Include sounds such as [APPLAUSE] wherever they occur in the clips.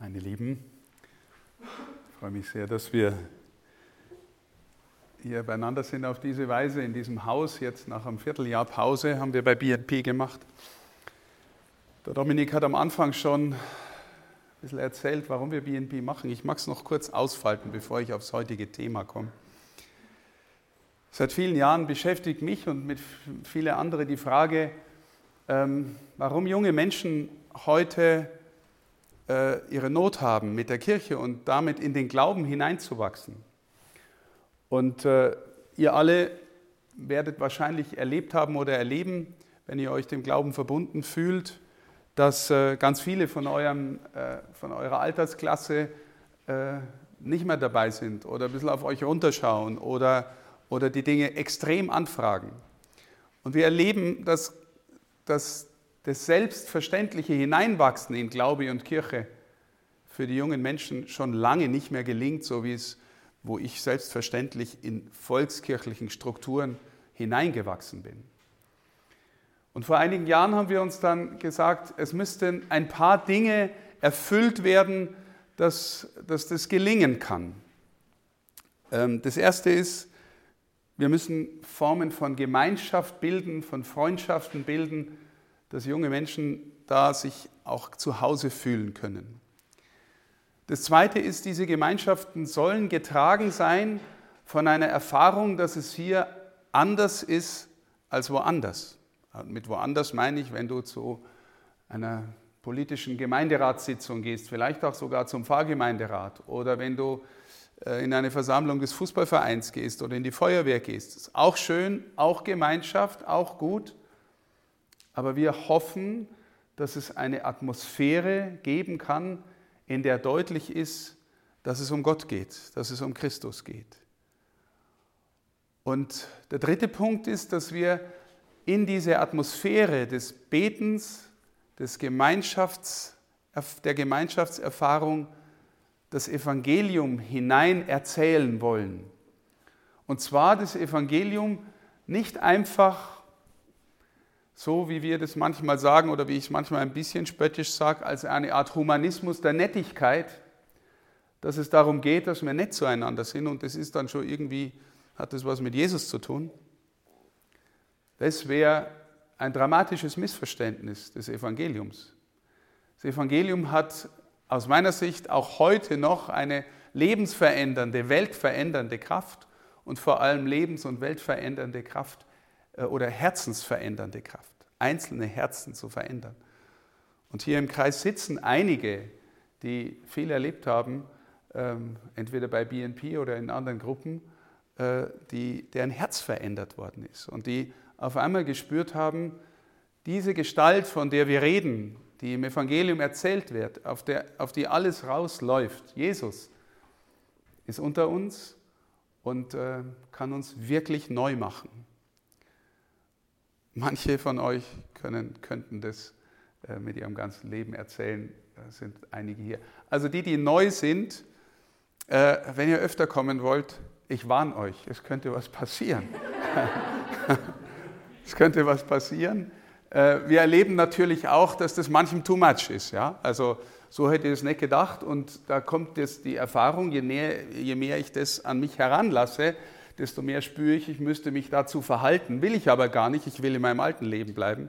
Meine Lieben, ich freue mich sehr, dass wir hier beieinander sind auf diese Weise in diesem Haus. Jetzt nach einem Vierteljahr Pause haben wir bei BNP gemacht. Der Dominik hat am Anfang schon ein bisschen erzählt, warum wir BNP machen. Ich mag es noch kurz ausfalten, bevor ich aufs heutige Thema komme. Seit vielen Jahren beschäftigt mich und mit vielen anderen die Frage, ähm, warum junge Menschen heute äh, ihre Not haben mit der Kirche und damit in den Glauben hineinzuwachsen. Und äh, ihr alle werdet wahrscheinlich erlebt haben oder erleben, wenn ihr euch dem Glauben verbunden fühlt, dass äh, ganz viele von, eurem, äh, von eurer Altersklasse äh, nicht mehr dabei sind oder ein bisschen auf euch runterschauen oder, oder die Dinge extrem anfragen. Und wir erleben, dass, dass das selbstverständliche Hineinwachsen in Glaube und Kirche für die jungen Menschen schon lange nicht mehr gelingt, so wie es, wo ich selbstverständlich in volkskirchlichen Strukturen hineingewachsen bin. Und vor einigen Jahren haben wir uns dann gesagt, es müssten ein paar Dinge erfüllt werden, dass, dass das gelingen kann. Ähm, das erste ist, wir müssen Formen von Gemeinschaft bilden, von Freundschaften bilden, dass junge Menschen da sich auch zu Hause fühlen können. Das Zweite ist, diese Gemeinschaften sollen getragen sein von einer Erfahrung, dass es hier anders ist als woanders. Mit woanders meine ich, wenn du zu einer politischen Gemeinderatssitzung gehst, vielleicht auch sogar zum Pfarrgemeinderat oder wenn du äh, in eine Versammlung des Fußballvereins gehst oder in die Feuerwehr gehst. Ist auch schön, auch Gemeinschaft, auch gut. Aber wir hoffen, dass es eine Atmosphäre geben kann, in der deutlich ist, dass es um Gott geht, dass es um Christus geht. Und der dritte Punkt ist, dass wir in diese Atmosphäre des Betens, des Gemeinschafts, der Gemeinschaftserfahrung das Evangelium hinein erzählen wollen. Und zwar das Evangelium nicht einfach so wie wir das manchmal sagen oder wie ich es manchmal ein bisschen spöttisch sage, als eine Art Humanismus der Nettigkeit, dass es darum geht, dass wir nett zueinander sind und das ist dann schon irgendwie, hat das was mit Jesus zu tun. Das wäre ein dramatisches Missverständnis des Evangeliums. Das Evangelium hat aus meiner Sicht auch heute noch eine lebensverändernde, weltverändernde Kraft und vor allem lebens- und weltverändernde Kraft oder herzensverändernde Kraft, einzelne Herzen zu verändern. Und hier im Kreis sitzen einige, die viel erlebt haben, ähm, entweder bei BNP oder in anderen Gruppen, äh, die, deren Herz verändert worden ist und die auf einmal gespürt haben, diese Gestalt, von der wir reden, die im Evangelium erzählt wird, auf, der, auf die alles rausläuft, Jesus, ist unter uns und äh, kann uns wirklich neu machen. Manche von euch können, könnten das äh, mit ihrem ganzen Leben erzählen. Da sind einige hier. Also die, die neu sind, äh, wenn ihr öfter kommen wollt, ich warne euch, es könnte was passieren. [LAUGHS] es könnte was passieren. Äh, wir erleben natürlich auch, dass das manchem too much ist. Ja? Also so hätte ich es nicht gedacht und da kommt jetzt die Erfahrung, je, näher, je mehr ich das an mich heranlasse, desto mehr spüre ich, ich müsste mich dazu verhalten. Will ich aber gar nicht, ich will in meinem alten Leben bleiben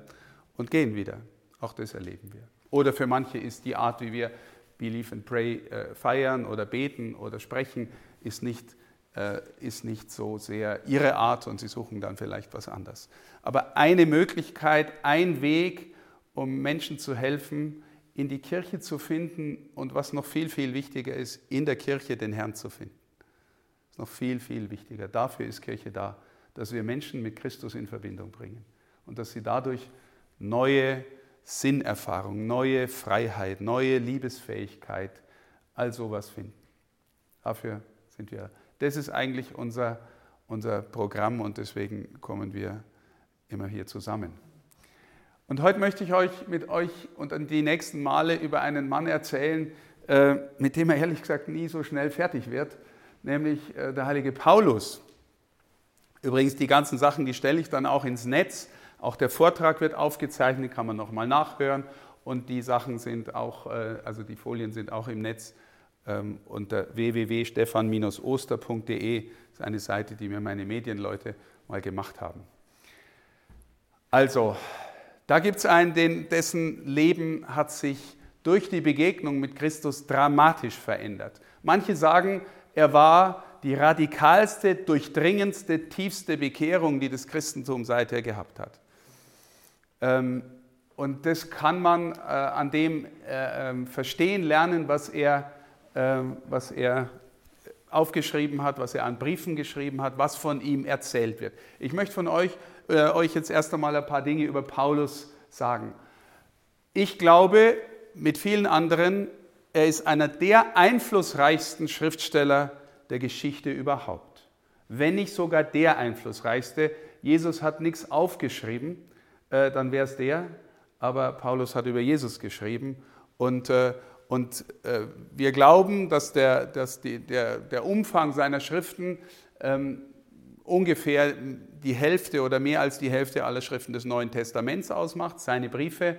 und gehen wieder. Auch das erleben wir. Oder für manche ist die Art, wie wir Believe and Pray äh, feiern oder beten oder sprechen, ist nicht, äh, ist nicht so sehr ihre Art und sie suchen dann vielleicht was anderes. Aber eine Möglichkeit, ein Weg, um Menschen zu helfen, in die Kirche zu finden und was noch viel, viel wichtiger ist, in der Kirche den Herrn zu finden noch viel, viel wichtiger. Dafür ist Kirche da, dass wir Menschen mit Christus in Verbindung bringen und dass sie dadurch neue Sinnerfahrung, neue Freiheit, neue Liebesfähigkeit, all sowas finden. Dafür sind wir. Das ist eigentlich unser, unser Programm und deswegen kommen wir immer hier zusammen. Und heute möchte ich euch mit euch und die nächsten Male über einen Mann erzählen, äh, mit dem er ehrlich gesagt nie so schnell fertig wird nämlich äh, der heilige Paulus. Übrigens, die ganzen Sachen, die stelle ich dann auch ins Netz. Auch der Vortrag wird aufgezeichnet, kann man nochmal nachhören. und die Sachen sind auch, äh, also die Folien sind auch im Netz ähm, unter www.stefan-oster.de. Das ist eine Seite, die mir meine Medienleute mal gemacht haben. Also, da gibt es einen, dessen Leben hat sich durch die Begegnung mit Christus dramatisch verändert. Manche sagen, er war die radikalste, durchdringendste, tiefste Bekehrung, die das Christentum seither gehabt hat. Ähm, und das kann man äh, an dem äh, ähm, verstehen, lernen, was er, ähm, was er aufgeschrieben hat, was er an Briefen geschrieben hat, was von ihm erzählt wird. Ich möchte von euch, äh, euch jetzt erst einmal ein paar Dinge über Paulus sagen. Ich glaube, mit vielen anderen, er ist einer der einflussreichsten Schriftsteller der Geschichte überhaupt. Wenn nicht sogar der einflussreichste. Jesus hat nichts aufgeschrieben, äh, dann wäre es der, aber Paulus hat über Jesus geschrieben. Und, äh, und äh, wir glauben, dass, der, dass die, der, der Umfang seiner Schriften ähm, ungefähr die Hälfte oder mehr als die Hälfte aller Schriften des Neuen Testaments ausmacht, seine Briefe.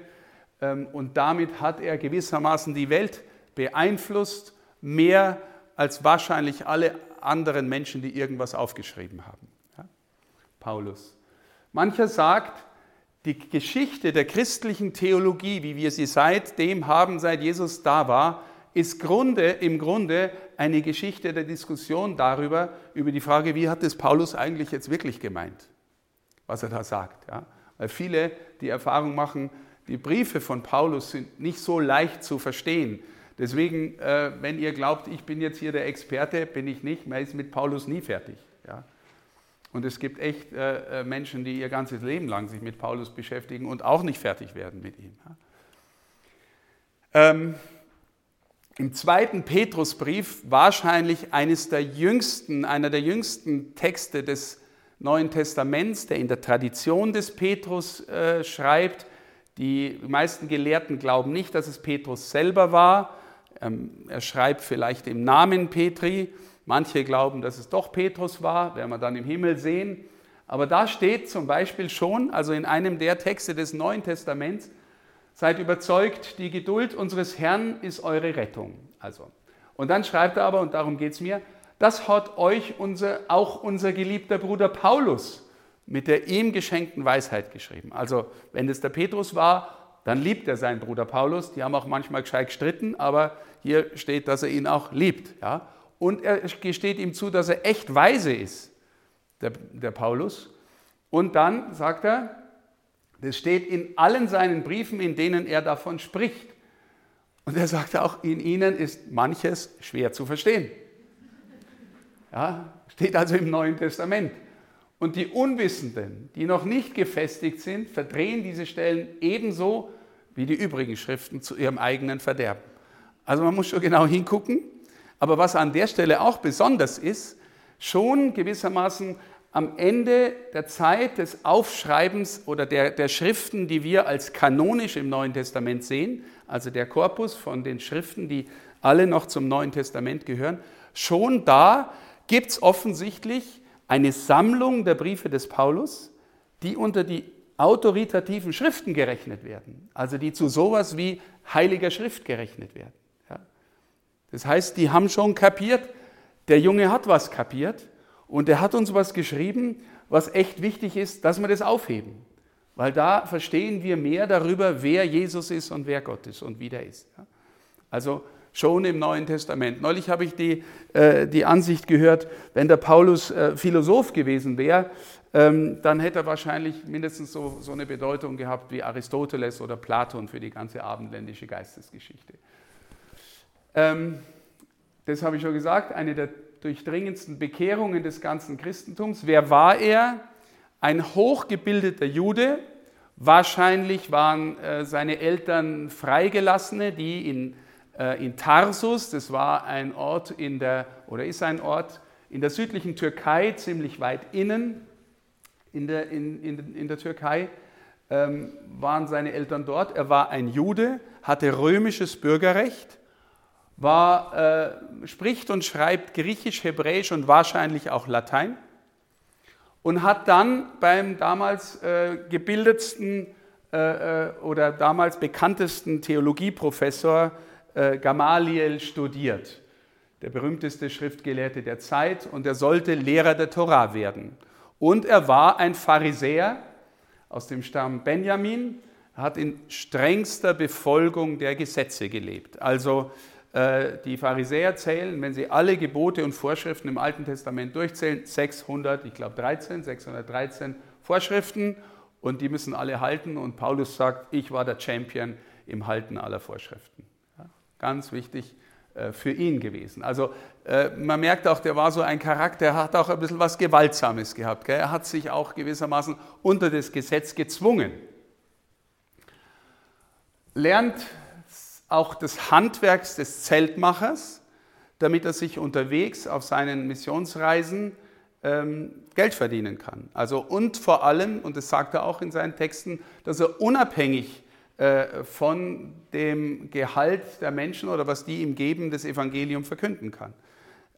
Ähm, und damit hat er gewissermaßen die Welt beeinflusst, mehr als wahrscheinlich alle anderen Menschen, die irgendwas aufgeschrieben haben. Ja? Paulus. Mancher sagt, die Geschichte der christlichen Theologie, wie wir sie seitdem haben, seit Jesus da war, ist Grunde, im Grunde eine Geschichte der Diskussion darüber, über die Frage, wie hat es Paulus eigentlich jetzt wirklich gemeint, was er da sagt. Ja? Weil viele die Erfahrung machen, die Briefe von Paulus sind nicht so leicht zu verstehen. Deswegen, äh, wenn ihr glaubt, ich bin jetzt hier der Experte, bin ich nicht. Man ist mit Paulus nie fertig. Ja? Und es gibt echt äh, äh, Menschen, die ihr ganzes Leben lang sich mit Paulus beschäftigen und auch nicht fertig werden mit ihm. Ja? Ähm, Im zweiten Petrusbrief, wahrscheinlich eines der jüngsten, einer der jüngsten Texte des Neuen Testaments, der in der Tradition des Petrus äh, schreibt. Die meisten Gelehrten glauben nicht, dass es Petrus selber war, er schreibt vielleicht im Namen Petri. Manche glauben, dass es doch Petrus war, werden wir dann im Himmel sehen. Aber da steht zum Beispiel schon, also in einem der Texte des Neuen Testaments, seid überzeugt, die Geduld unseres Herrn ist eure Rettung. Also. Und dann schreibt er aber, und darum geht es mir, das hat euch unser, auch unser geliebter Bruder Paulus mit der ihm geschenkten Weisheit geschrieben. Also wenn es der Petrus war, dann liebt er seinen Bruder Paulus. Die haben auch manchmal gescheit gestritten, aber hier steht, dass er ihn auch liebt. Ja? Und er gesteht ihm zu, dass er echt weise ist, der, der Paulus. Und dann sagt er, das steht in allen seinen Briefen, in denen er davon spricht. Und er sagt auch, in ihnen ist manches schwer zu verstehen. Ja, steht also im Neuen Testament. Und die Unwissenden, die noch nicht gefestigt sind, verdrehen diese Stellen ebenso wie die übrigen Schriften zu ihrem eigenen Verderben. Also man muss schon genau hingucken. Aber was an der Stelle auch besonders ist, schon gewissermaßen am Ende der Zeit des Aufschreibens oder der, der Schriften, die wir als kanonisch im Neuen Testament sehen, also der Korpus von den Schriften, die alle noch zum Neuen Testament gehören, schon da gibt es offensichtlich eine Sammlung der Briefe des Paulus, die unter die autoritativen Schriften gerechnet werden, also die zu sowas wie heiliger Schrift gerechnet werden. Ja. Das heißt, die haben schon kapiert, der Junge hat was kapiert und er hat uns was geschrieben, was echt wichtig ist, dass wir das aufheben. Weil da verstehen wir mehr darüber, wer Jesus ist und wer Gott ist und wie der ist. Ja. Also schon im Neuen Testament. Neulich habe ich die, äh, die Ansicht gehört, wenn der Paulus äh, Philosoph gewesen wäre, ähm, dann hätte er wahrscheinlich mindestens so, so eine Bedeutung gehabt wie Aristoteles oder Platon für die ganze abendländische Geistesgeschichte. Ähm, das habe ich schon gesagt, eine der durchdringendsten Bekehrungen des ganzen Christentums. Wer war er? Ein hochgebildeter Jude. Wahrscheinlich waren äh, seine Eltern Freigelassene, die in in Tarsus. Das war ein Ort in der, oder ist ein Ort in der südlichen Türkei, ziemlich weit innen in der, in, in, in der Türkei. Ähm, waren seine Eltern dort. Er war ein Jude, hatte römisches Bürgerrecht, war, äh, spricht und schreibt Griechisch, Hebräisch und wahrscheinlich auch Latein und hat dann beim damals äh, gebildetsten äh, äh, oder damals bekanntesten Theologieprofessor äh, Gamaliel studiert, der berühmteste Schriftgelehrte der Zeit, und er sollte Lehrer der Torah werden. Und er war ein Pharisäer aus dem Stamm Benjamin, hat in strengster Befolgung der Gesetze gelebt. Also äh, die Pharisäer zählen, wenn sie alle Gebote und Vorschriften im Alten Testament durchzählen, 600, ich glaube 13, 613 Vorschriften und die müssen alle halten. Und Paulus sagt, ich war der Champion im Halten aller Vorschriften. Ganz wichtig äh, für ihn gewesen. Also äh, man merkt auch, der war so ein Charakter, er hat auch ein bisschen was Gewaltsames gehabt. Er hat sich auch gewissermaßen unter das Gesetz gezwungen. Lernt auch des Handwerks des Zeltmachers, damit er sich unterwegs auf seinen Missionsreisen ähm, Geld verdienen kann. Also und vor allem, und das sagt er auch in seinen Texten, dass er unabhängig von dem Gehalt der Menschen oder was die ihm geben, das Evangelium verkünden kann.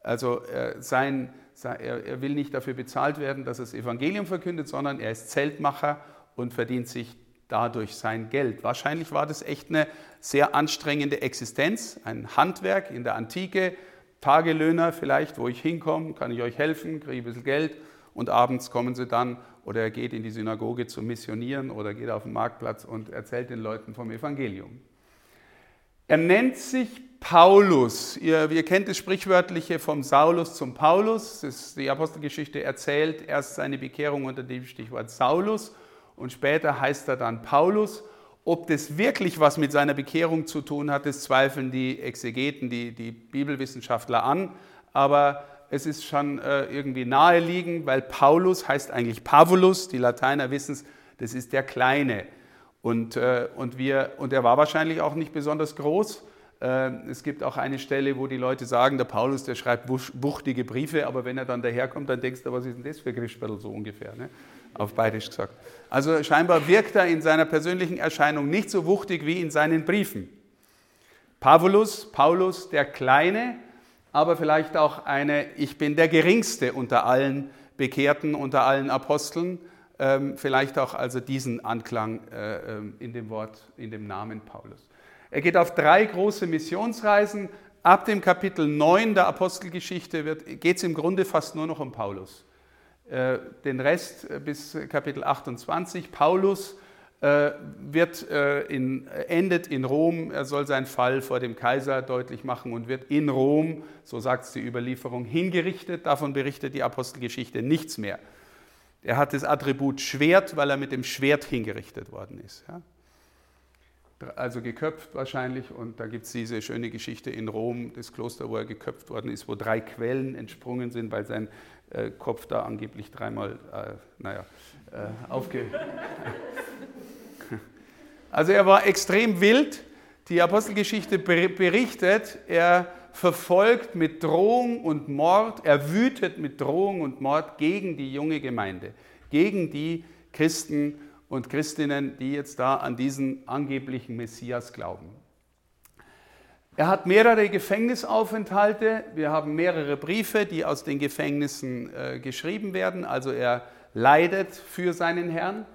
Also äh, sein, er, er will nicht dafür bezahlt werden, dass er das Evangelium verkündet, sondern er ist Zeltmacher und verdient sich dadurch sein Geld. Wahrscheinlich war das echt eine sehr anstrengende Existenz, ein Handwerk in der Antike, Tagelöhner vielleicht, wo ich hinkomme, kann ich euch helfen, kriege ein bisschen Geld und abends kommen sie dann oder er geht in die Synagoge zum Missionieren oder geht auf den Marktplatz und erzählt den Leuten vom Evangelium. Er nennt sich Paulus. Ihr, ihr kennt das Sprichwörtliche vom Saulus zum Paulus. Das, die Apostelgeschichte erzählt erst seine Bekehrung unter dem Stichwort Saulus und später heißt er dann Paulus. Ob das wirklich was mit seiner Bekehrung zu tun hat, das zweifeln die Exegeten, die, die Bibelwissenschaftler an. Aber es ist schon äh, irgendwie naheliegend, weil Paulus heißt eigentlich Pavulus. Die Lateiner wissen es, das ist der Kleine. Und, äh, und, wir, und er war wahrscheinlich auch nicht besonders groß. Äh, es gibt auch eine Stelle, wo die Leute sagen, der Paulus, der schreibt wuchtige Briefe, aber wenn er dann daherkommt, dann denkst du, was ist denn das für Grischberl so ungefähr, ne? auf Bayerisch gesagt. Also scheinbar wirkt er in seiner persönlichen Erscheinung nicht so wuchtig wie in seinen Briefen. Pavulus, Paulus, der Kleine, aber vielleicht auch eine, ich bin der Geringste unter allen Bekehrten, unter allen Aposteln, ähm, vielleicht auch also diesen Anklang äh, ähm, in dem Wort, in dem Namen Paulus. Er geht auf drei große Missionsreisen. Ab dem Kapitel 9 der Apostelgeschichte geht es im Grunde fast nur noch um Paulus. Äh, den Rest äh, bis Kapitel 28. Paulus wird in, endet in Rom. Er soll seinen Fall vor dem Kaiser deutlich machen und wird in Rom, so sagt es die Überlieferung, hingerichtet. Davon berichtet die Apostelgeschichte nichts mehr. Er hat das Attribut Schwert, weil er mit dem Schwert hingerichtet worden ist. Ja? Also geköpft wahrscheinlich. Und da gibt es diese schöne Geschichte in Rom, das Kloster, wo er geköpft worden ist, wo drei Quellen entsprungen sind, weil sein äh, Kopf da angeblich dreimal, äh, naja, äh, aufge... [LAUGHS] also er war extrem wild. Die Apostelgeschichte berichtet, er verfolgt mit Drohung und Mord, er wütet mit Drohung und Mord gegen die junge Gemeinde, gegen die Christen und Christinnen, die jetzt da an diesen angeblichen Messias glauben. Er hat mehrere Gefängnisaufenthalte. Wir haben mehrere Briefe, die aus den Gefängnissen äh, geschrieben werden. Also er leidet für seinen Herrn.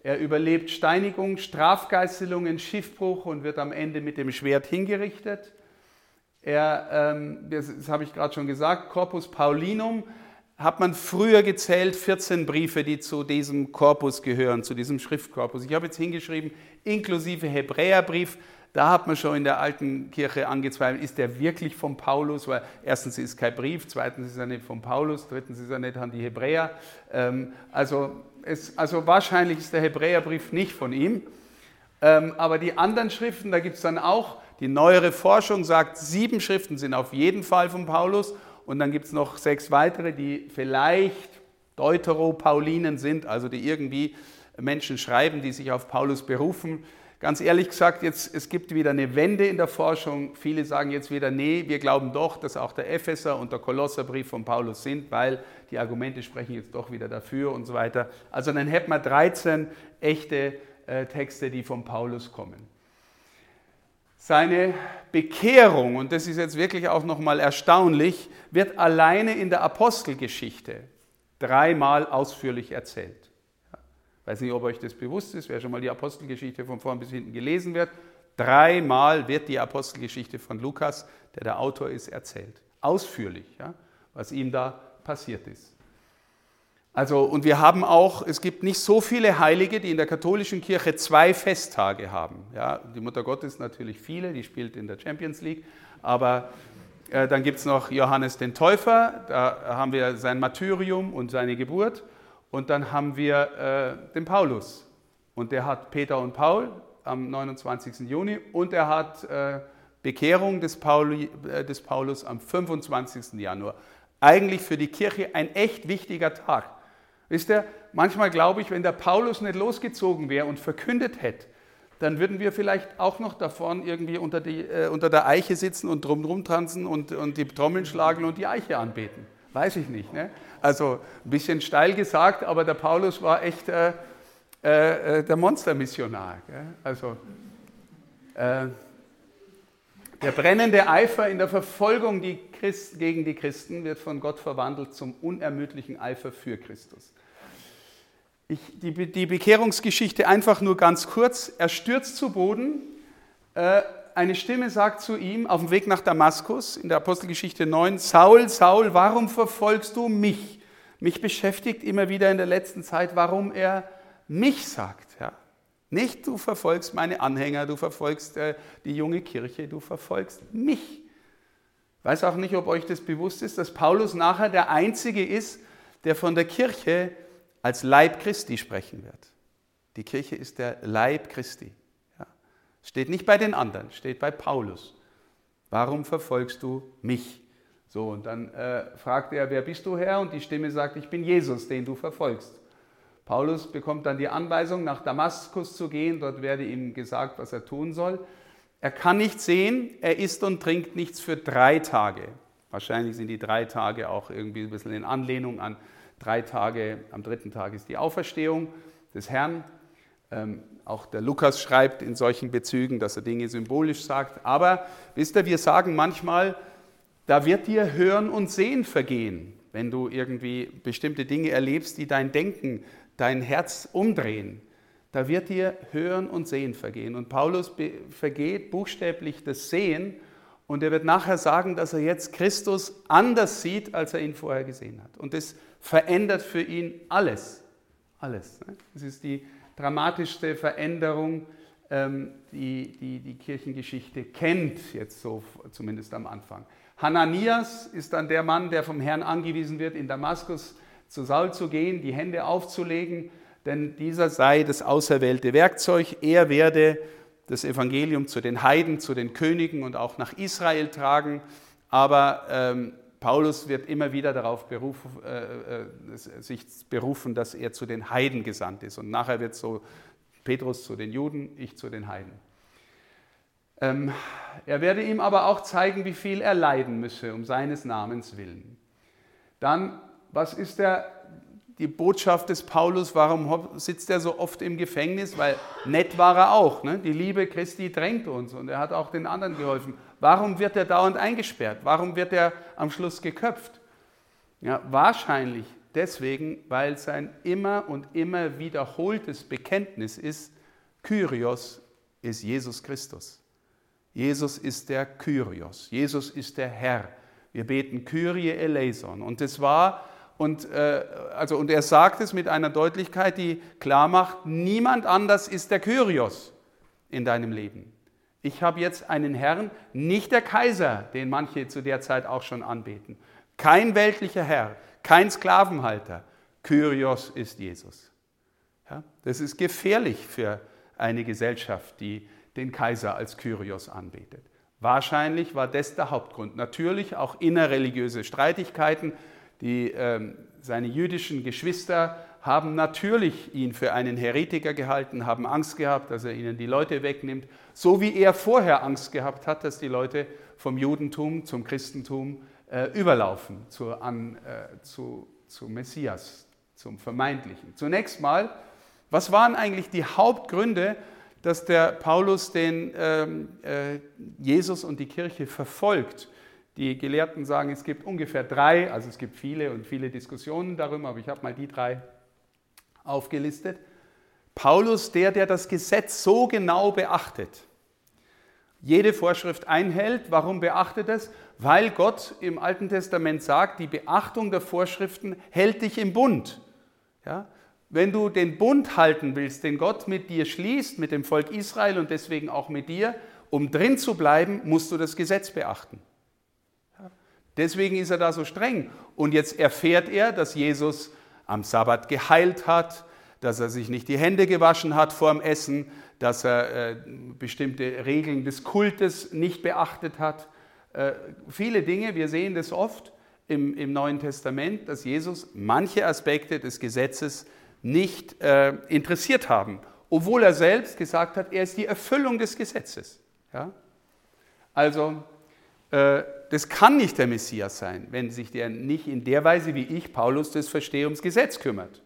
Er überlebt Steinigung, Strafgeißelungen, Schiffbruch und wird am Ende mit dem Schwert hingerichtet. Er, ähm, das, das habe ich gerade schon gesagt, Corpus Paulinum hat man früher gezählt 14 Briefe, die zu diesem Korpus gehören, zu diesem Schriftkorpus. Ich habe jetzt hingeschrieben, inklusive Hebräerbrief, da hat man schon in der alten Kirche angezweifelt, ist der wirklich von Paulus? Weil erstens ist kein Brief, zweitens ist er nicht von Paulus, drittens ist er nicht an die Hebräer. Ähm, also, es, also wahrscheinlich ist der Hebräerbrief nicht von ihm. Ähm, aber die anderen Schriften, da gibt es dann auch, die neuere Forschung sagt, sieben Schriften sind auf jeden Fall von Paulus und dann gibt es noch sechs weitere, die vielleicht Deuteropaulinen sind, also die irgendwie Menschen schreiben, die sich auf Paulus berufen. Ganz ehrlich gesagt, jetzt, es gibt wieder eine Wende in der Forschung. Viele sagen jetzt wieder, nee, wir glauben doch, dass auch der Epheser und der Kolosserbrief von Paulus sind, weil die Argumente sprechen jetzt doch wieder dafür und so weiter. Also dann hätten wir 13 echte äh, Texte, die von Paulus kommen. Seine Bekehrung, und das ist jetzt wirklich auch nochmal erstaunlich, wird alleine in der Apostelgeschichte dreimal ausführlich erzählt. Weiß nicht, ob euch das bewusst ist, wer schon mal die Apostelgeschichte von vorn bis hinten gelesen wird. Dreimal wird die Apostelgeschichte von Lukas, der der Autor ist, erzählt. Ausführlich, ja, was ihm da passiert ist. Also, und wir haben auch, es gibt nicht so viele Heilige, die in der katholischen Kirche zwei Festtage haben. Ja, die Mutter Gottes natürlich viele, die spielt in der Champions League, aber äh, dann gibt es noch Johannes den Täufer, da haben wir sein Martyrium und seine Geburt. Und dann haben wir äh, den Paulus. Und der hat Peter und Paul am 29. Juni und er hat äh, Bekehrung des, Pauli, äh, des Paulus am 25. Januar. Eigentlich für die Kirche ein echt wichtiger Tag. Wisst ihr, manchmal glaube ich, wenn der Paulus nicht losgezogen wäre und verkündet hätte, dann würden wir vielleicht auch noch davon irgendwie unter, die, äh, unter der Eiche sitzen und drumherum tanzen und, und die Trommeln schlagen und die Eiche anbeten. Weiß ich nicht. Ne? Also ein bisschen steil gesagt, aber der Paulus war echt äh, äh, äh der Monstermissionar. Also äh, der brennende Eifer in der Verfolgung die Christ, gegen die Christen wird von Gott verwandelt zum unermüdlichen Eifer für Christus. Ich, die, die, Bekehrungsgeschichte einfach nur ganz kurz. Er stürzt zu Boden. Eine Stimme sagt zu ihm auf dem Weg nach Damaskus in der Apostelgeschichte 9, Saul, Saul, warum verfolgst du mich? Mich beschäftigt immer wieder in der letzten Zeit, warum er mich sagt. Ja. Nicht du verfolgst meine Anhänger, du verfolgst äh, die junge Kirche, du verfolgst mich. Ich weiß auch nicht, ob euch das bewusst ist, dass Paulus nachher der Einzige ist, der von der Kirche als Leib Christi sprechen wird. Die Kirche ist der Leib Christi. Steht nicht bei den anderen, steht bei Paulus. Warum verfolgst du mich? So, und dann äh, fragt er, wer bist du Herr? Und die Stimme sagt, ich bin Jesus, den du verfolgst. Paulus bekommt dann die Anweisung, nach Damaskus zu gehen. Dort werde ihm gesagt, was er tun soll. Er kann nicht sehen, er isst und trinkt nichts für drei Tage. Wahrscheinlich sind die drei Tage auch irgendwie ein bisschen in Anlehnung an Drei Tage, am dritten Tag ist die Auferstehung des Herrn. Ähm, auch der Lukas schreibt in solchen Bezügen, dass er Dinge symbolisch sagt. Aber wisst ihr, wir sagen manchmal, da wird dir Hören und Sehen vergehen, wenn du irgendwie bestimmte Dinge erlebst, die dein Denken, dein Herz umdrehen. Da wird dir Hören und Sehen vergehen. Und Paulus vergeht buchstäblich das Sehen und er wird nachher sagen, dass er jetzt Christus anders sieht, als er ihn vorher gesehen hat. Und das verändert für ihn alles. Alles. Ne? Das ist die dramatischste Veränderung, ähm, die, die die Kirchengeschichte kennt, jetzt so zumindest am Anfang. Hananias ist dann der Mann, der vom Herrn angewiesen wird, in Damaskus zu Saul zu gehen, die Hände aufzulegen, denn dieser sei das auserwählte Werkzeug. Er werde das Evangelium zu den Heiden, zu den Königen und auch nach Israel tragen. Aber ähm, Paulus wird immer wieder darauf berufen, äh, äh, sich berufen, dass er zu den Heiden gesandt ist. Und nachher wird so Petrus zu den Juden, ich zu den Heiden. Ähm, er werde ihm aber auch zeigen, wie viel er leiden müsse um seines Namens willen. Dann, was ist der, die Botschaft des Paulus? Warum sitzt er so oft im Gefängnis? Weil nett war er auch. Ne? Die Liebe Christi drängt uns und er hat auch den anderen geholfen. Warum wird er dauernd eingesperrt? Warum wird er am Schluss geköpft? Ja, wahrscheinlich deswegen, weil sein immer und immer wiederholtes Bekenntnis ist, Kyrios ist Jesus Christus. Jesus ist der Kyrios. Jesus ist der Herr. Wir beten Kyrie eleison. Und das war, und, äh, also, und er sagt es mit einer Deutlichkeit, die klar macht, niemand anders ist der Kyrios in deinem Leben. Ich habe jetzt einen Herrn, nicht der Kaiser, den manche zu der Zeit auch schon anbeten. Kein weltlicher Herr, kein Sklavenhalter. Kyrios ist Jesus. Ja, das ist gefährlich für eine Gesellschaft, die den Kaiser als Kyrios anbetet. Wahrscheinlich war das der Hauptgrund. Natürlich auch innerreligiöse Streitigkeiten. Die, ähm, seine jüdischen Geschwister haben natürlich ihn für einen Heretiker gehalten, haben Angst gehabt, dass er ihnen die Leute wegnimmt, so wie er vorher Angst gehabt hat, dass die Leute vom Judentum zum Christentum äh, überlaufen, zu, an, äh, zu, zu Messias, zum Vermeintlichen. Zunächst mal, was waren eigentlich die Hauptgründe, dass der Paulus den ähm, äh, Jesus und die Kirche verfolgt? Die Gelehrten sagen, es gibt ungefähr drei, also es gibt viele und viele Diskussionen darüber, aber ich habe mal die drei aufgelistet. Paulus der, der das Gesetz so genau beachtet. Jede Vorschrift einhält. Warum beachtet es? Weil Gott im Alten Testament sagt, die Beachtung der Vorschriften hält dich im Bund. Ja? Wenn du den Bund halten willst, den Gott mit dir schließt, mit dem Volk Israel und deswegen auch mit dir, um drin zu bleiben, musst du das Gesetz beachten. Deswegen ist er da so streng. Und jetzt erfährt er, dass Jesus am Sabbat geheilt hat, dass er sich nicht die Hände gewaschen hat vor dem Essen, dass er äh, bestimmte Regeln des Kultes nicht beachtet hat. Äh, viele Dinge, wir sehen das oft im, im, Neuen Testament, dass Jesus manche Aspekte des Gesetzes nicht äh, interessiert haben, obwohl er selbst gesagt hat, er ist die Erfüllung des Gesetzes. Ja? Also das kann nicht der Messias sein, wenn sich der nicht in der Weise, wie ich, Paulus, das verstehe, ums Gesetz kümmert.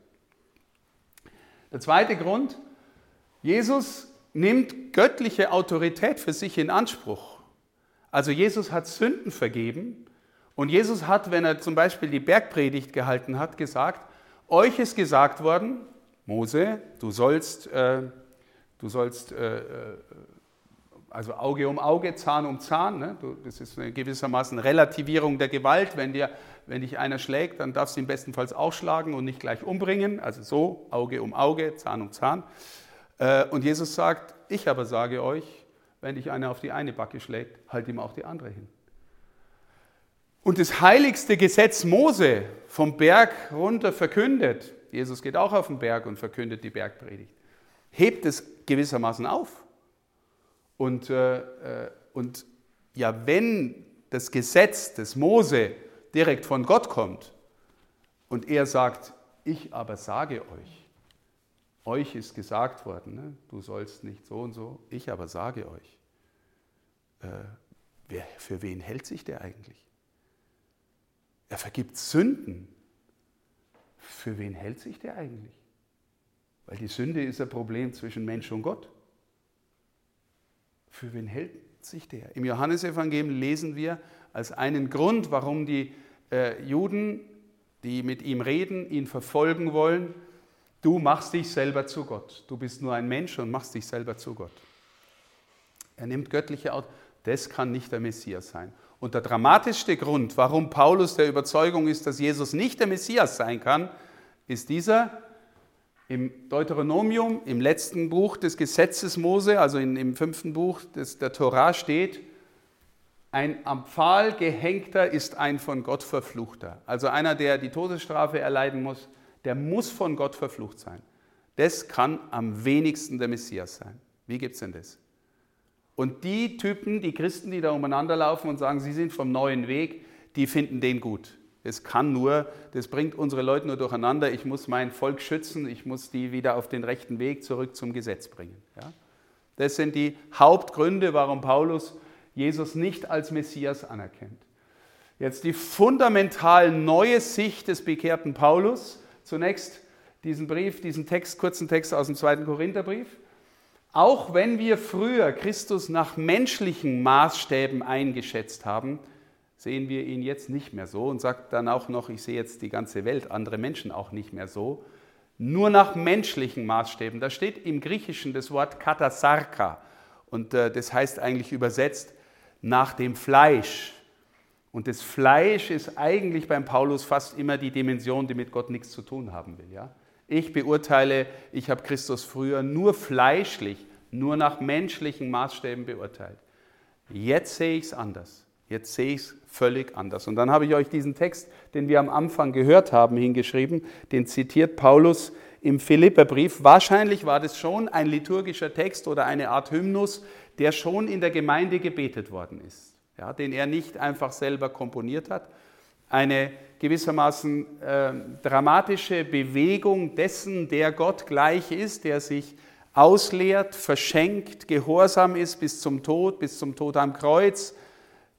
Der zweite Grund, Jesus nimmt göttliche Autorität für sich in Anspruch. Also Jesus hat Sünden vergeben und Jesus hat, wenn er zum Beispiel die Bergpredigt gehalten hat, gesagt, euch ist gesagt worden, Mose, du sollst, äh, du sollst äh, äh also Auge um Auge, Zahn um Zahn. Ne? Das ist eine gewissermaßen Relativierung der Gewalt. Wenn, dir, wenn dich einer schlägt, dann darfst du ihn bestenfalls auch schlagen und nicht gleich umbringen. Also so, Auge um Auge, Zahn um Zahn. Äh, und Jesus sagt, ich aber sage euch, wenn dich einer auf die eine Backe schlägt, halt ihm auch die andere hin. Und das heiligste Gesetz Mose vom Berg runter verkündet, Jesus geht auch auf den Berg und verkündet die Bergpredigt, hebt es gewissermaßen auf. Und, äh, äh, und ja, wenn das Gesetz des Mose direkt von Gott kommt und er sagt, ich aber sage euch, euch ist gesagt worden, ne? du sollst nicht so und so, ich aber sage euch, äh, wer, für wen hält sich der eigentlich? Er vergibt Sünden. Für wen hält sich der eigentlich? Weil die Sünde ist ein Problem zwischen Mensch und Gott. Für wen hält sich der? Im Johannesevangelium lesen wir als einen Grund, warum die äh, Juden, die mit ihm reden, ihn verfolgen wollen, du machst dich selber zu Gott. Du bist nur ein Mensch und machst dich selber zu Gott. Er nimmt göttliche Art. Das kann nicht der Messias sein. Und der dramatischste Grund, warum Paulus der Überzeugung ist, dass Jesus nicht der Messias sein kann, ist dieser, im Deuteronomium, im letzten Buch des Gesetzes Mose, also in, im fünften Buch des, der Torah steht, ein am Pfahl gehängter ist ein von Gott verfluchter. Also einer, der die Todesstrafe erleiden muss, der muss von Gott verflucht sein. Das kann am wenigsten der Messias sein. Wie gibt es denn das? Und die Typen, die Christen, die da umeinander laufen und sagen, sie sind vom neuen Weg, die finden den gut. Es kann nur, das bringt unsere Leute nur durcheinander. Ich muss mein Volk schützen, ich muss die wieder auf den rechten Weg zurück zum Gesetz bringen. Ja? Das sind die Hauptgründe, warum Paulus Jesus nicht als Messias anerkennt. Jetzt die fundamental neue Sicht des bekehrten Paulus. Zunächst diesen Brief, diesen Text, kurzen Text aus dem zweiten Korintherbrief. Auch wenn wir früher Christus nach menschlichen Maßstäben eingeschätzt haben, sehen wir ihn jetzt nicht mehr so und sagt dann auch noch, ich sehe jetzt die ganze Welt, andere Menschen auch nicht mehr so, nur nach menschlichen Maßstäben. Da steht im Griechischen das Wort katasarka und äh, das heißt eigentlich übersetzt nach dem Fleisch. Und das Fleisch ist eigentlich beim Paulus fast immer die Dimension, die mit Gott nichts zu tun haben will. Ja? Ich beurteile, ich habe Christus früher nur fleischlich, nur nach menschlichen Maßstäben beurteilt. Jetzt sehe ich es anders. Jetzt sehe ich es völlig anders. Und dann habe ich euch diesen Text, den wir am Anfang gehört haben, hingeschrieben. Den zitiert Paulus im Philipperbrief. Wahrscheinlich war das schon ein liturgischer Text oder eine Art Hymnus, der schon in der Gemeinde gebetet worden ist. Ja, den er nicht einfach selber komponiert hat. Eine gewissermaßen äh, dramatische Bewegung dessen, der Gott gleich ist, der sich ausleert, verschenkt, gehorsam ist bis zum Tod, bis zum Tod am Kreuz,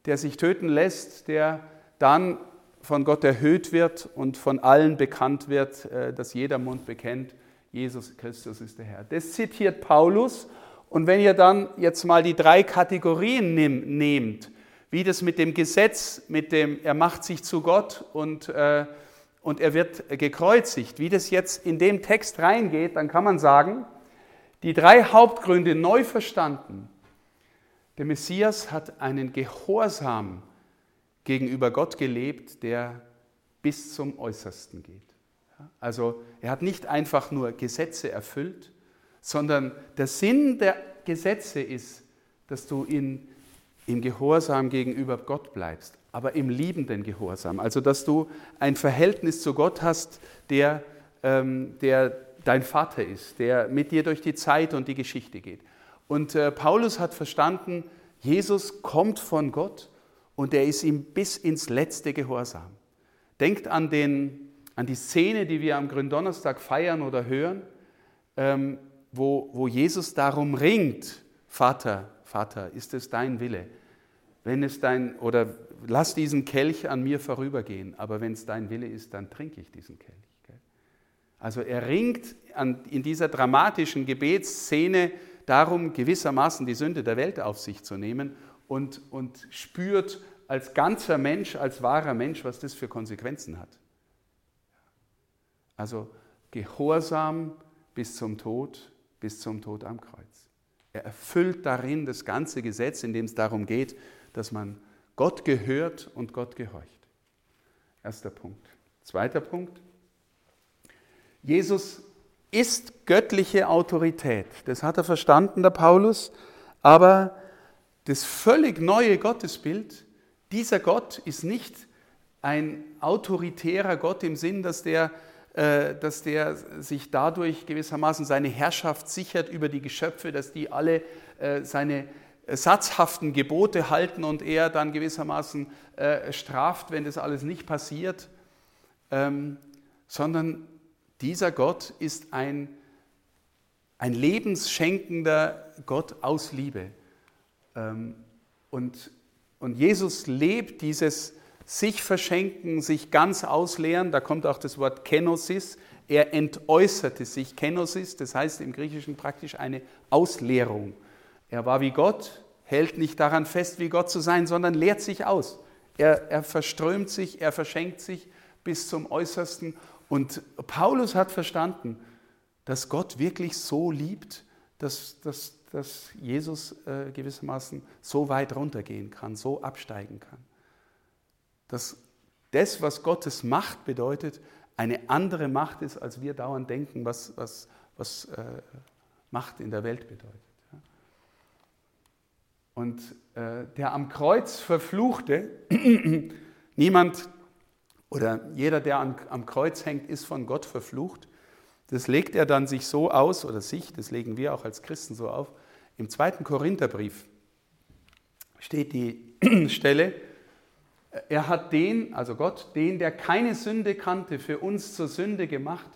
der sich töten lässt, der dann von Gott erhöht wird und von allen bekannt wird, äh, dass jeder Mund bekennt, Jesus Christus ist der Herr. Das zitiert Paulus. Und wenn ihr dann jetzt mal die drei Kategorien nehmt, wie das mit dem Gesetz, mit dem er macht sich zu Gott und, äh, und er wird gekreuzigt, wie das jetzt in dem Text reingeht, dann kann man sagen, die drei Hauptgründe neu verstanden. Der Messias hat einen Gehorsam gegenüber Gott gelebt, der bis zum Äußersten geht. Also er hat nicht einfach nur Gesetze erfüllt, sondern der Sinn der Gesetze ist, dass du in, im Gehorsam gegenüber Gott bleibst, aber im liebenden Gehorsam. Also dass du ein Verhältnis zu Gott hast, der, ähm, der dein Vater ist, der mit dir durch die Zeit und die Geschichte geht. Und äh, Paulus hat verstanden, Jesus kommt von Gott und er ist ihm bis ins letzte Gehorsam. Denkt an, den, an die Szene, die wir am Gründonnerstag feiern oder hören, ähm, wo, wo Jesus darum ringt, Vater, Vater, ist es dein Wille? Wenn es dein, oder lass diesen Kelch an mir vorübergehen, aber wenn es dein Wille ist, dann trinke ich diesen Kelch. Also er ringt an, in dieser dramatischen Gebetsszene darum, gewissermaßen die Sünde der Welt auf sich zu nehmen und, und spürt als ganzer Mensch, als wahrer Mensch, was das für Konsequenzen hat. Also Gehorsam bis zum Tod, bis zum Tod am Kreuz. Er erfüllt darin das ganze Gesetz, in dem es darum geht, dass man Gott gehört und Gott gehorcht. Erster Punkt. Zweiter Punkt. Jesus ist göttliche Autorität. Das hat er verstanden, der Paulus. Aber das völlig neue Gottesbild, dieser Gott ist nicht ein autoritärer Gott im Sinn, dass der, äh, dass der sich dadurch gewissermaßen seine Herrschaft sichert über die Geschöpfe, dass die alle äh, seine satzhaften Gebote halten und er dann gewissermaßen äh, straft, wenn das alles nicht passiert, ähm, sondern dieser Gott ist ein, ein lebensschenkender Gott aus Liebe. Ähm, und, und Jesus lebt dieses sich verschenken, sich ganz ausleeren, da kommt auch das Wort Kenosis, er entäußerte sich, Kenosis, das heißt im Griechischen praktisch eine Ausleerung. Er war wie Gott, hält nicht daran fest, wie Gott zu sein, sondern lehrt sich aus. Er, er verströmt sich, er verschenkt sich bis zum Äußersten und Paulus hat verstanden, dass Gott wirklich so liebt, dass, dass, dass Jesus äh, gewissermaßen so weit runtergehen kann, so absteigen kann. Dass das, was Gottes Macht bedeutet, eine andere Macht ist, als wir dauernd denken, was, was, was äh, Macht in der Welt bedeutet. Ja. Und äh, der am Kreuz verfluchte, [CLEARS THROAT] niemand oder jeder, der am, am Kreuz hängt, ist von Gott verflucht. Das legt er dann sich so aus, oder sich, das legen wir auch als Christen so auf. Im zweiten Korintherbrief steht die [CLEARS THROAT] Stelle, er hat den, also Gott, den, der keine Sünde kannte, für uns zur Sünde gemacht,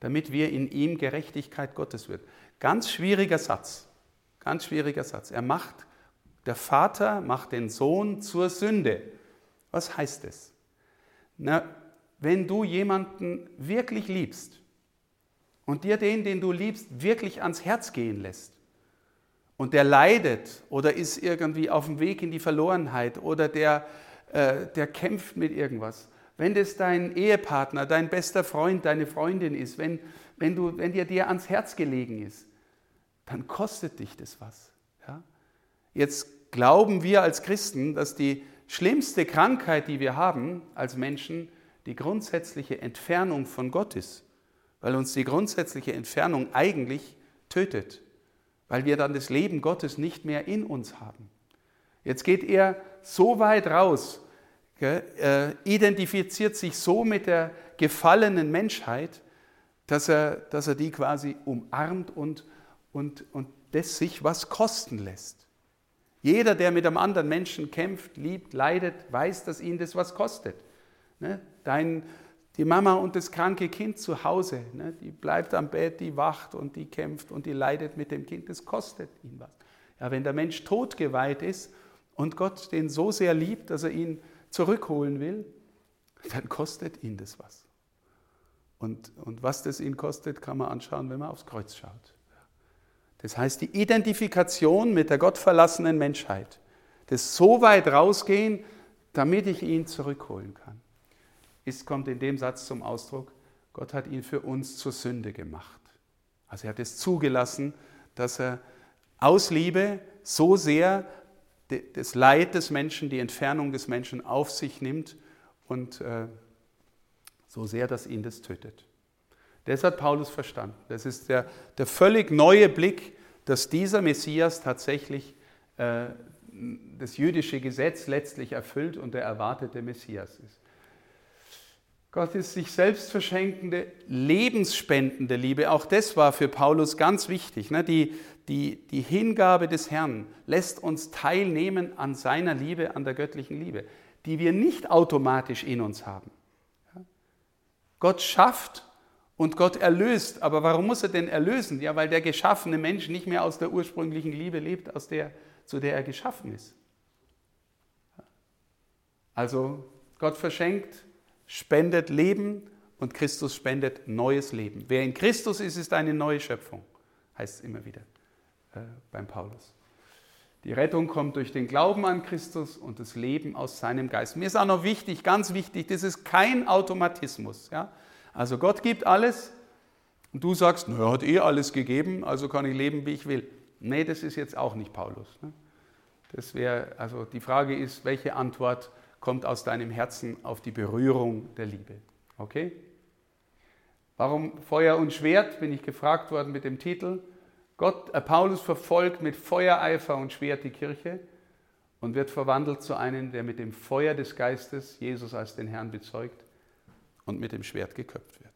damit wir in ihm Gerechtigkeit Gottes wird. Ganz schwieriger Satz, ganz schwieriger Satz. Er macht, der Vater macht den Sohn zur Sünde. Was heißt es? Na, wenn du jemanden wirklich liebst und dir den, den du liebst, wirklich ans Herz gehen lässt und der leidet oder ist irgendwie auf dem Weg in die Verlorenheit oder der, äh, der kämpft mit irgendwas, wenn das dein Ehepartner, dein bester Freund, deine Freundin ist, wenn, wenn, du, wenn dir dir ans Herz gelegen ist, dann kostet dich das was. Ja? Jetzt glauben wir als Christen, dass die schlimmste Krankheit, die wir haben als Menschen, die grundsätzliche Entfernung von Gott ist, weil uns die grundsätzliche Entfernung eigentlich tötet, weil wir dann das Leben Gottes nicht mehr in uns haben. Jetzt geht er so weit raus, äh, identifiziert sich so mit der gefallenen Menschheit, dass er, dass er die quasi umarmt und, und, und das sich was kosten lässt. Jeder, der mit einem anderen Menschen kämpft, liebt, leidet, weiß, dass ihn das was kostet. Ne? Dein, die Mama und das kranke Kind zu Hause, ne? die bleibt am Bett, die wacht und die kämpft und die leidet mit dem Kind, das kostet ihn was. Ja, wenn der Mensch totgeweiht ist und Gott den so sehr liebt, dass er ihn zurückholen will, dann kostet ihn das was. Und, und was das ihn kostet, kann man anschauen, wenn man aufs Kreuz schaut. Das heißt, die Identifikation mit der gottverlassenen Menschheit. Das so weit rausgehen, damit ich ihn zurückholen kann. Es kommt in dem Satz zum Ausdruck, Gott hat ihn für uns zur Sünde gemacht. Also er hat es zugelassen, dass er aus Liebe so sehr das Leid des Menschen, die Entfernung des Menschen auf sich nimmt und äh, so sehr, dass ihn das tötet. Das hat Paulus verstanden. Das ist der, der völlig neue Blick, dass dieser Messias tatsächlich äh, das jüdische Gesetz letztlich erfüllt und der erwartete Messias ist. Gott ist sich selbst verschenkende, lebensspendende Liebe. Auch das war für Paulus ganz wichtig. Ne? Die, die, die Hingabe des Herrn lässt uns teilnehmen an seiner Liebe, an der göttlichen Liebe, die wir nicht automatisch in uns haben. Gott schafft und Gott erlöst. Aber warum muss er denn erlösen? Ja, weil der geschaffene Mensch nicht mehr aus der ursprünglichen Liebe lebt, aus der, zu der er geschaffen ist. Also Gott verschenkt, spendet Leben und Christus spendet neues Leben. Wer in Christus ist, ist eine neue Schöpfung, heißt es immer wieder äh, beim Paulus. Die Rettung kommt durch den Glauben an Christus und das Leben aus seinem Geist. Mir ist auch noch wichtig, ganz wichtig, das ist kein Automatismus. Ja? Also Gott gibt alles und du sagst, er hat eh alles gegeben, also kann ich leben, wie ich will. Nee, das ist jetzt auch nicht Paulus. Ne? Das wäre, also die Frage ist, welche Antwort kommt aus deinem Herzen auf die Berührung der Liebe? Okay? Warum Feuer und Schwert, bin ich gefragt worden mit dem Titel. Gott, äh, Paulus verfolgt mit Feuereifer und Schwert die Kirche und wird verwandelt zu einem, der mit dem Feuer des Geistes Jesus als den Herrn bezeugt und mit dem Schwert geköpft wird.